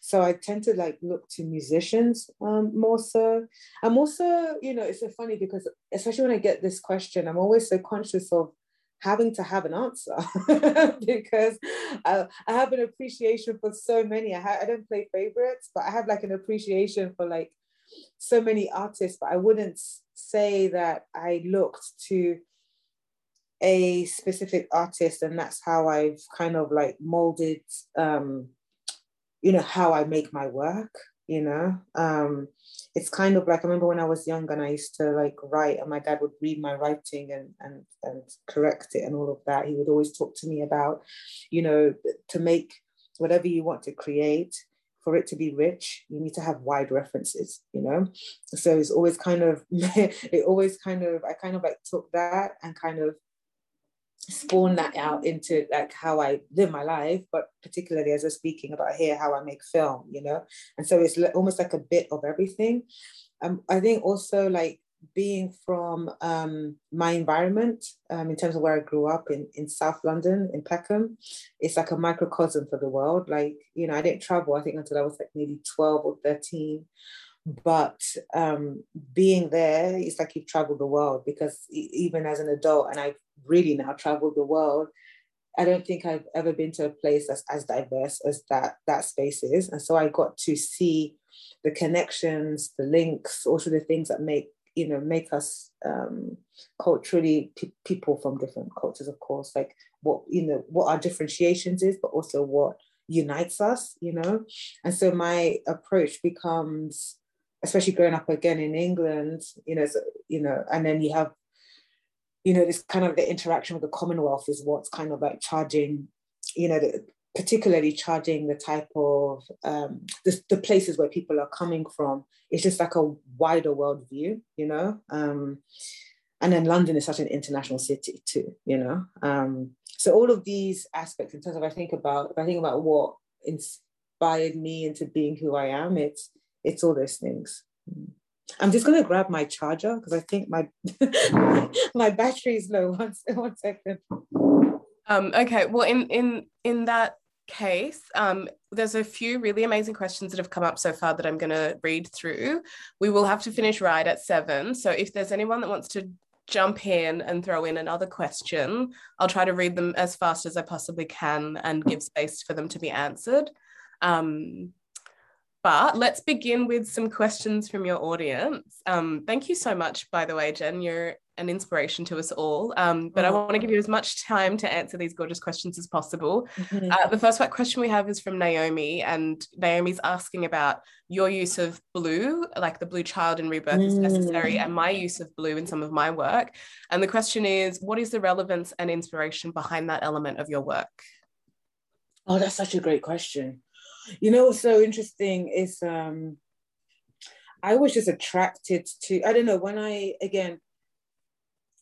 so I tend to like look to musicians um, more so. I'm also, you know, it's so funny because especially when I get this question, I'm always so conscious of having to have an answer [laughs] because I, I, have an appreciation for so many. I, ha- I don't play favorites, but I have like an appreciation for like so many artists. But I wouldn't say that I looked to a specific artist and that's how I've kind of like molded um, you know how i make my work you know? Um it's kind of like i remember when i was young and i used to like write and my dad would read my writing and and and correct it and all of that. He would always talk to me about you know to make whatever you want to create for it to be rich you need to have wide references you know? So it's always kind of [laughs] it always kind of i kind of like took that and kind of spawn that out into like how I live my life, but particularly as we're speaking about here, how I make film, you know? And so it's almost like a bit of everything. Um, I think also like being from um, my environment um, in terms of where I grew up in, in South London, in Peckham, it's like a microcosm for the world. Like, you know, I didn't travel, I think, until I was like maybe 12 or 13 but um, being there it's like you've traveled the world because even as an adult and i've really now traveled the world i don't think i've ever been to a place that's as diverse as that that space is. And so i got to see the connections the links also the things that make you know make us um, culturally p- people from different cultures of course like what you know what our differentiations is but also what unites us you know? And so my approach becomes especially growing up again in England, you know, so, you know, and then you have, you know, this kind of the interaction with the Commonwealth is what's kind of like charging, you know, the, particularly charging the type of um, the, the places where people are coming from. It's just like a wider world view, you know. Um, and then London is such an international city too, you know. Um, so all of these aspects, in terms of I think about, if I think about what inspired me into being who I am, it's it's all those things. I'm just gonna grab my charger because I think my [laughs] my battery is low. [laughs] One, one second. Um, okay, well, in in in that case, um, there's a few really amazing questions that have come up so far that I'm going to read through. We will have to finish right at seven. So if there's anyone that wants to jump in and throw in another question. I'll try to read them as fast as I possibly can and give space for them to be answered. Um, but let's begin with some questions from your audience. Um, thank you so much, by the way, Jenn. You're an inspiration to us all. Um, but I want to give you as much time to answer these gorgeous questions as possible. Mm-hmm. Uh, the first question we have is from Naomi, and Naomi's asking about your use of blue, like the blue child in rebirth mm. is necessary, mm. and my use of blue in some of my work. And the question is, what is the relevance and inspiration behind that element of your work? Oh, that's such a great question. You know what's so interesting is um, I was just attracted to, I don't know, when I, again,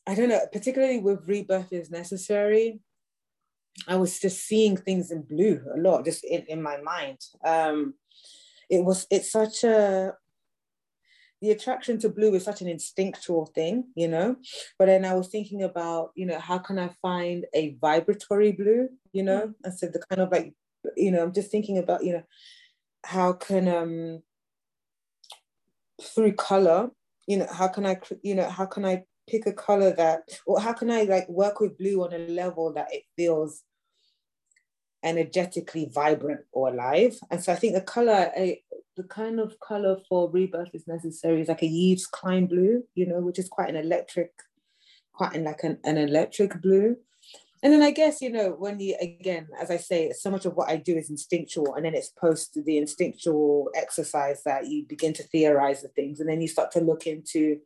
I don't know, particularly with Rebirth is Necessary, I was just seeing things in blue a lot, just in, in my mind. Um, it was, it's such a, the attraction to blue is such an instinctual thing, you know. But then I was thinking about, you know, how can I find a vibratory blue, you know? Mm. I said the kind of like you know i'm just thinking about you know how can um through color you know how can i you know how can i pick a color that or how can i like work with blue on a level that it feels energetically vibrant or alive? And so i think the color the kind of color for rebirth is necessary is like a Yves Klein blue you know which is quite an electric quite in like an, an electric blue and then I guess you know when you again, as I say, so much of what I do is instinctual, and then it's post the instinctual exercise that you begin to theorize the things, and then you start to look into,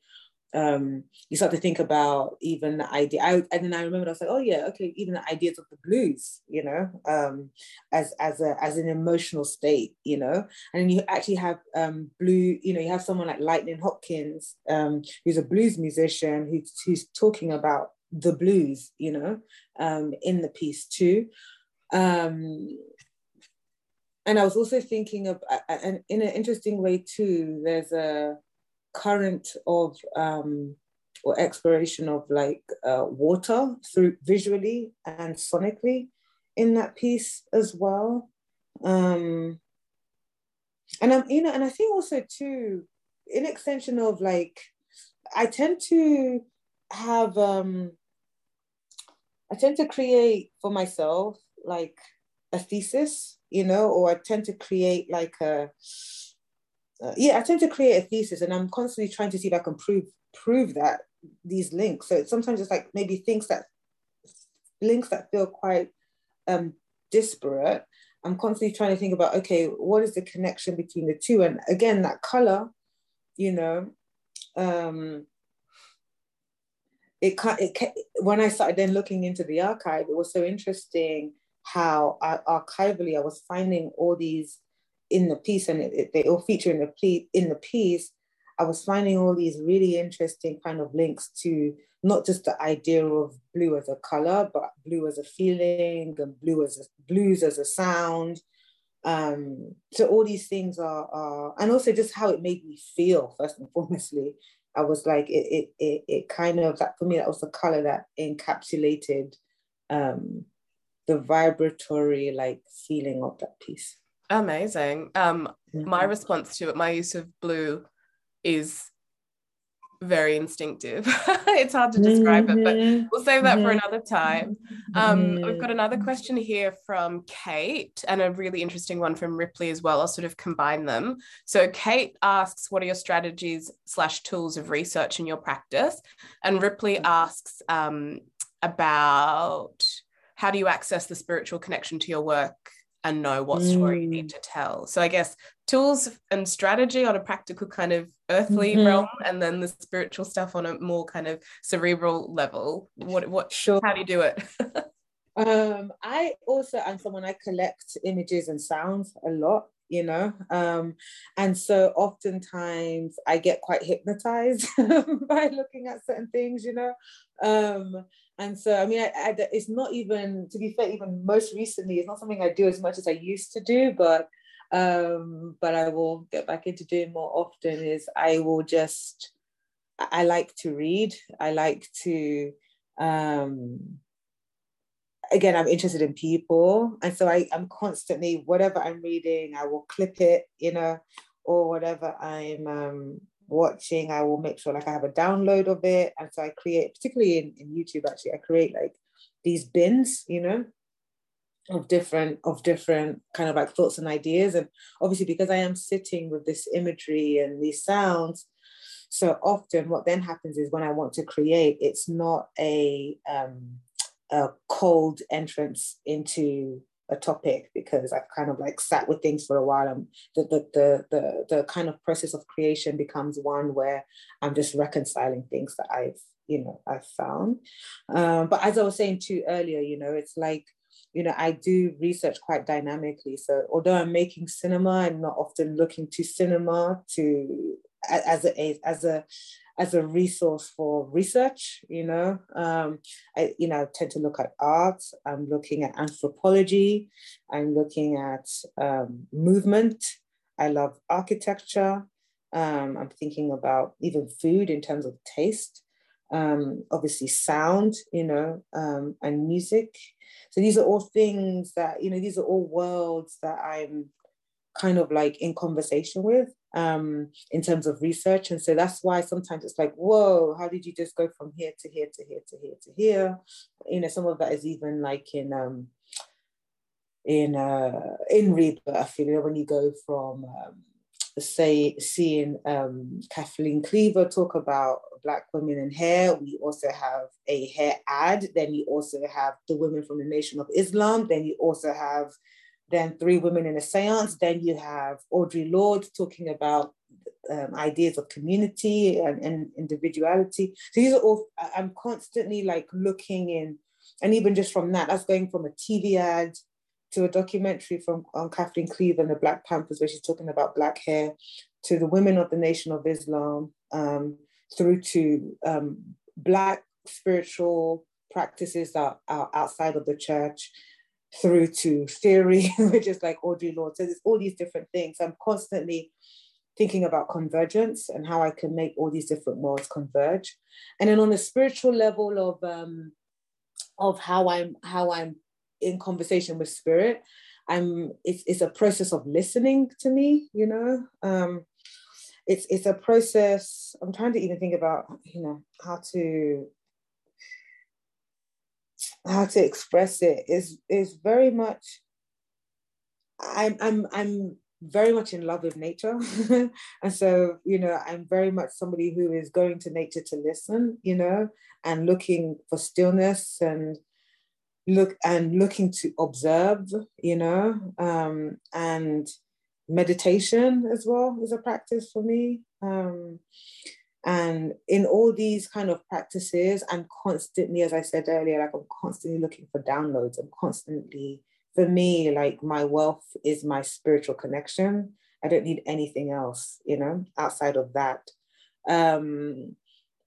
um, you start to think about even the idea. I, and then I remember I was like, oh yeah, okay, even the ideas of the blues, you know, um, as as a as an emotional state, you know, and you actually have um, blue, you know, you have someone like Lightnin' Hopkins, um, who's a blues musician, who's who's talking about the blues, you know, um, in the piece too. Um, and I was also thinking of, and in an interesting way too, there's a current of um, or exploration of like uh, water through visually and sonically in that piece as well. Um, and I'm, you know, and I think also too, in extension of like, I tend to have um, I tend to create for myself like a thesis, you know, or I tend to create like a, uh, yeah, I tend to create a thesis and I'm constantly trying to see if I can prove prove that these links. So it's sometimes it's like maybe things that links that feel quite um, disparate. I'm constantly trying to think about, okay, what is the connection between the two? And again, that color, you know, um, it, it when I started then looking into the archive, it was so interesting how I, archivally I was finding all these in the piece, and it, it, they all feature in the ple- in the piece. I was finding all these really interesting kind of links to not just the idea of blue as a color, but blue as a feeling and blue as a, blues as a sound. Um, so all these things are, are, and also just how it made me feel first and foremostly I was like, it, it, it, it kind of, that for me, that was the color that encapsulated um, the vibratory like feeling of that piece. Amazing. Um, mm-hmm. My response to it, my use of blue is very instinctive. [laughs] it's hard to describe mm-hmm. it, but mm-hmm. we'll save that mm-hmm. for another time. Um, we've got another mm-hmm. question here from Kate and a really interesting one from Ripley as well. I'll sort of combine them. So Kate asks, what are your strategies slash tools of research in your practice? And Ripley mm-hmm. asks um, about how do you access the spiritual connection to your work and know what story mm. you need mm. to tell. So I guess tools and strategy on a practical kind of earthly mm-hmm. realm and then the spiritual stuff on a more kind of cerebral level. What what sure. how do you do it? [laughs] um I also am someone I collect images and sounds a lot you know um and so oftentimes i get quite hypnotized [laughs] by looking at certain things you know um and so, I mean, I, I, it's not even, to be fair, even most recently, it's not something I do as much as I used to do, but um, but I will get back into doing more often is I will just, I like to read. I like to, um, again, I'm interested in people. And so I, I'm constantly, whatever I'm reading, I will clip it, you know, or whatever I'm, um, watching, I will make sure like I have a download of it. And so I create, particularly in, in YouTube, actually, I create like these bins, you know, of different of different kind of like thoughts and ideas. And obviously because I am sitting with this imagery and these sounds, so often what then happens is when I want to create, it's not a um a cold entrance into a topic because I've kind of like sat with things for a while. And the, the, the, the, the kind of process of creation becomes one where I'm just reconciling things that I've, you know, I've found. Um, but as I was saying too earlier, you know, it's like, you know, I do research quite dynamically. So although I'm making cinema, I'm not often looking to cinema to as a as a as a resource for research you know? Um, i you know tend to look at art. I'm looking at anthropology. I'm looking at um, movement. I love architecture. Um, i'm thinking about even food in terms of taste. Um, obviously sound you know um, and music. So these are all things that you know these are all worlds that i'm kind of like in conversation with um, in terms of research. And so that's why sometimes it's like, whoa, how did you just go from here to here to here to here to here? You know, some of that is even like in um, in uh, in rebirth, you know, when you go from um, say seeing um, Kathleen Cleaver talk about black women and hair. We also have a hair ad. Then you also have the women from the Nation of Islam. Then you also have then three women in a seance. Then you have Audre Lorde talking about um, ideas of community and, and, individuality. So these are all, I'm constantly like looking in, and even just from that, that's going from a TV ad to a documentary from on Kathleen Cleaver and the Black Panthers, where she's talking about black hair, to the women of the Nation of Islam, um, through to um, black spiritual practices that are outside of the church through to theory, [laughs] which is like Audre Lorde. There's all these different things. I'm constantly thinking about convergence and how I can make all these different worlds converge. And then on the spiritual level of um, of how I'm how I'm in conversation with spirit, I'm it's, it's a process of listening to me, you know. Um, it's it's a process. I'm trying to even think about, you know, how to how to express it is is very much I'm I'm I'm very much in love with nature. [laughs] and so, you know, I'm very much somebody who is going to nature to listen, you know, and looking for stillness and look and looking to observe, you know, um, and meditation as well is a practice for me. Um, and in all these kind of practices, I'm constantly, as I said earlier, like I'm constantly looking for downloads. I'm constantly, for me, like my wealth is my spiritual connection. I don't need anything else, you know, outside of that. Um,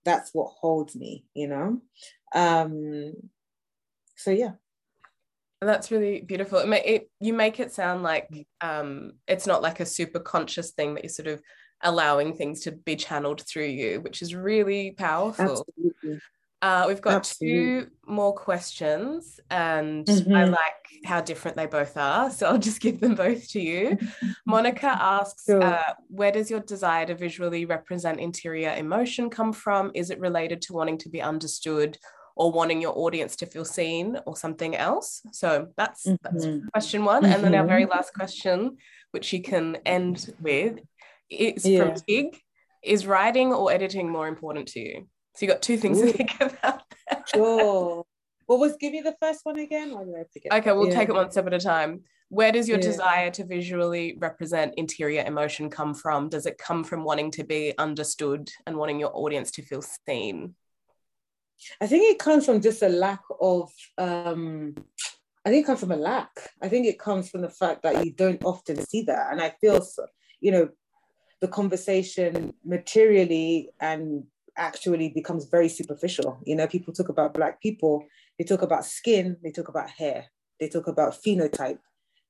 that's what holds me, you know. Um, so yeah. That's really beautiful. It, it, you make it sound like um, it's not like a super conscious thing that you sort of allowing things to be channeled through you, which is really powerful. Uh, we've got Absolutely. two more questions, and mm-hmm. I like how different they both are. [laughs] So I'll just give them both to you. [laughs] Monica asks, sure. uh, Where does your desire to visually represent interior emotion come from? Is it related to wanting to be understood or wanting your audience to feel seen or something else? So that's, mm-hmm. that's question one. Mm-hmm. And then our very mm-hmm. last question, which you can end with, is yeah. from Tig. Is writing or editing more important to you? So you got two things Ooh. to think about. Sure. [laughs] What was give me the first one again? Why did I? Okay, we'll yeah. take it one step at a time. Where does your yeah. desire to visually represent interior emotion come from? Does it come from wanting to be understood and wanting your audience to feel seen? I think it comes from just a lack of um I think it comes from a lack. I think it comes from the fact that you don't often see that. And I feel so, you know, the conversation materially and actually becomes very superficial. You know, people talk about Black people, they talk about skin, they talk about hair, they talk about phenotype.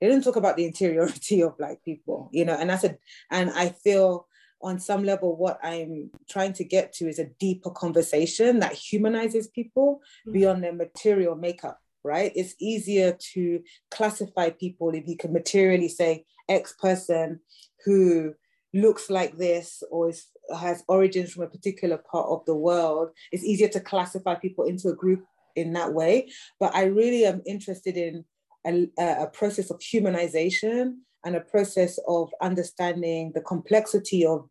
They don't talk about the interiority [laughs] of Black people, you know, and that's a, and I feel on some level, what I'm trying to get to is a deeper conversation that humanizes people mm-hmm. beyond their material makeup, right? It's easier to classify people if you can materially say X person who looks like this or is has origins from a particular part of the world, it's easier to classify people into a group in that way. But I really am interested in a, a process of humanization and a process of understanding the complexity of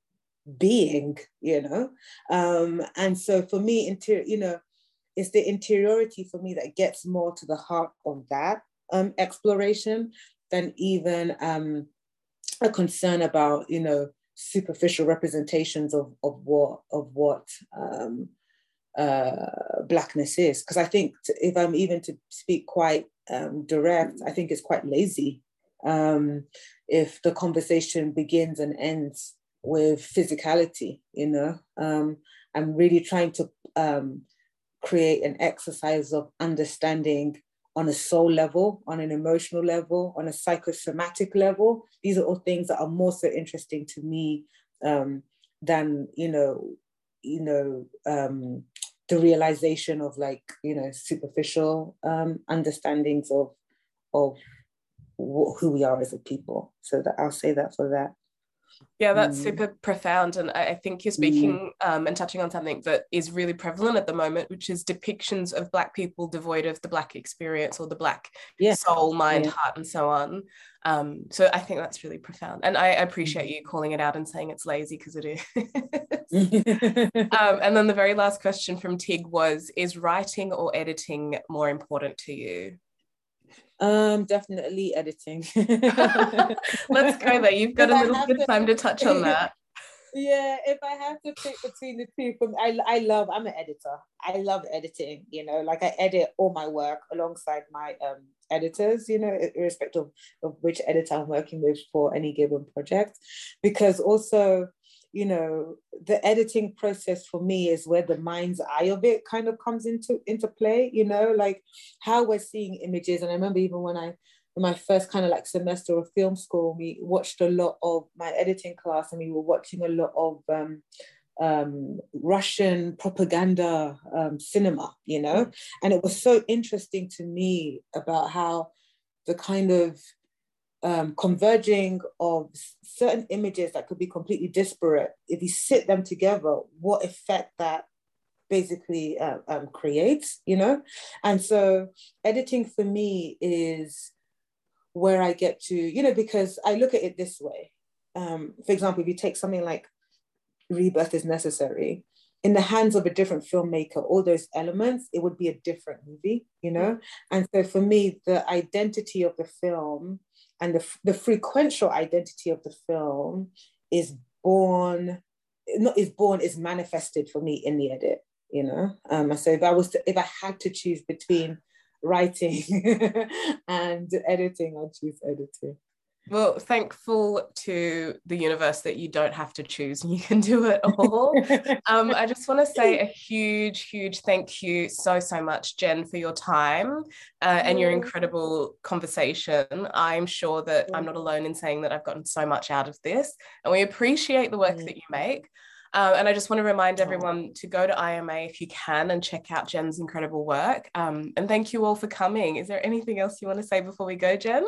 being, you know. Um, and so for me, interior, you know, it's the interiority for me that gets more to the heart of that um, exploration than even um, a concern about, you know, superficial representations of, of what of what um, uh, blackness is. Because I think to, if I'm even to speak quite um, direct, I think it's quite lazy um, if the conversation begins and ends with physicality. You know, um, I'm really trying to um, create an exercise of understanding on a soul level, on an emotional level, on a psychosomatic level. These are all things that are more so interesting to me um, than you know, you know, um, the realization of like you know superficial um, understandings of of who we are as a people. So that I'll say that for that. Yeah, that's mm. super profound. And I, think you're mm. speaking mm. um, and touching on something that is really prevalent at the moment, which is depictions of Black people devoid of the Black experience or the Black yeah. soul, mind, yeah. heart, and so on. Um, so I think that's really profound. And I appreciate mm. you calling it out and saying it's lazy because it is. [laughs] um, and then the very last question from Tig was Is writing or editing more important to you? Um, definitely editing. [laughs] Let's go there. You've got a little bit of time to touch on that. [laughs] Yeah, if I have to pick between the two, from I I love I'm an editor. I love editing. You know, like I edit all my work alongside my um editors. You know, irrespective of, of which editor I'm working with for any given project, because also you know the editing process for me is where the mind's eye of it kind of comes into into play you know like how we're seeing images. And i remember even when i in my first kind of like semester of film school we watched a lot of my editing class and we were watching a lot of um, um, Russian propaganda um, cinema, you know, and it was so interesting to me about how the kind of um, converging of certain images that could be completely disparate, if you sit them together, what effect that basically uh, um, creates, you know? And so editing for me is where I get to, you know, because I look at it this way. Um, for example, if you take something like Rebirth is Necessary, in the hands of a different filmmaker, all those elements, it would be a different movie, you know? And so for me, the identity of the film and the, the frequential identity of the film is born not is born is manifested for me in the edit you know? Um so if i was to if i had to choose between writing [laughs] and editing i'd choose editing well, thankful to the universe that you don't have to choose and you can do it [laughs] all. um, I just want to say a huge, huge thank you so, so much, Jenn, for your time uh, and your incredible conversation. I'm sure that I'm not alone in saying that I've gotten so much out of this, and we appreciate the work that you make. Um, and I just want to remind everyone to go to IMA if you can and check out Jenn's incredible work. Um, and thank you all for coming. Is there anything else you want to say before we go, Jenn?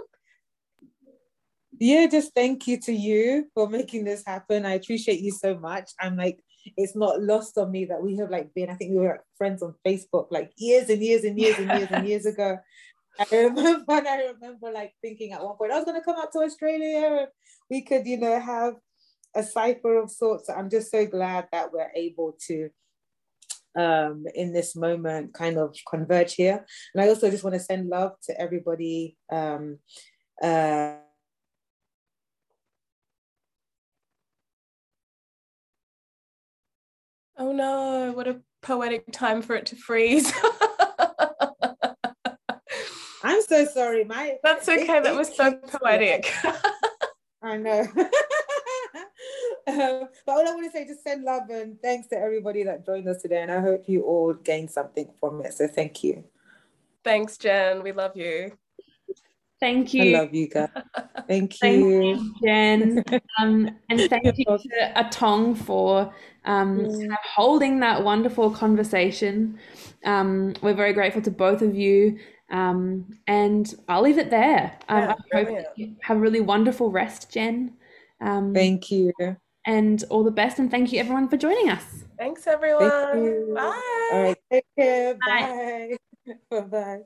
Yeah, just thank you to you for making this happen. I appreciate you so much. I'm like, it's not lost on me that we have like been, I think we were like friends on Facebook like years and years and years and years and years ago. [laughs] I remember and I remember like thinking at one point, I was gonna come out to Australia and we could, you know, have a cipher of sorts. I'm just so glad that we're able to um, in this moment kind of converge here. And I also just want to send love to everybody um, uh, Oh no, what a poetic time for it to freeze. [laughs] I'm so sorry. My That's okay. It, that was so poetic. I know. [laughs] um, but all I want to say is just send love and thanks to everybody that joined us today. And I hope you all gained something from it. So thank you. Thanks, Jenn. We love you. Thank you. I love you guys. [laughs] Thank you. thank you, Jenn. [laughs] Um, and thank you to Atong for um, mm. holding that wonderful conversation. Um, we're very grateful to both of you. Um, and I'll leave it there. Um, yeah, I hope you have a really wonderful rest, Jenn. Um, thank you. and all the best. And thank you, everyone, for joining us. Thanks, everyone. Thank Bye. All right, take care. Bye. Bye. [laughs] Bye.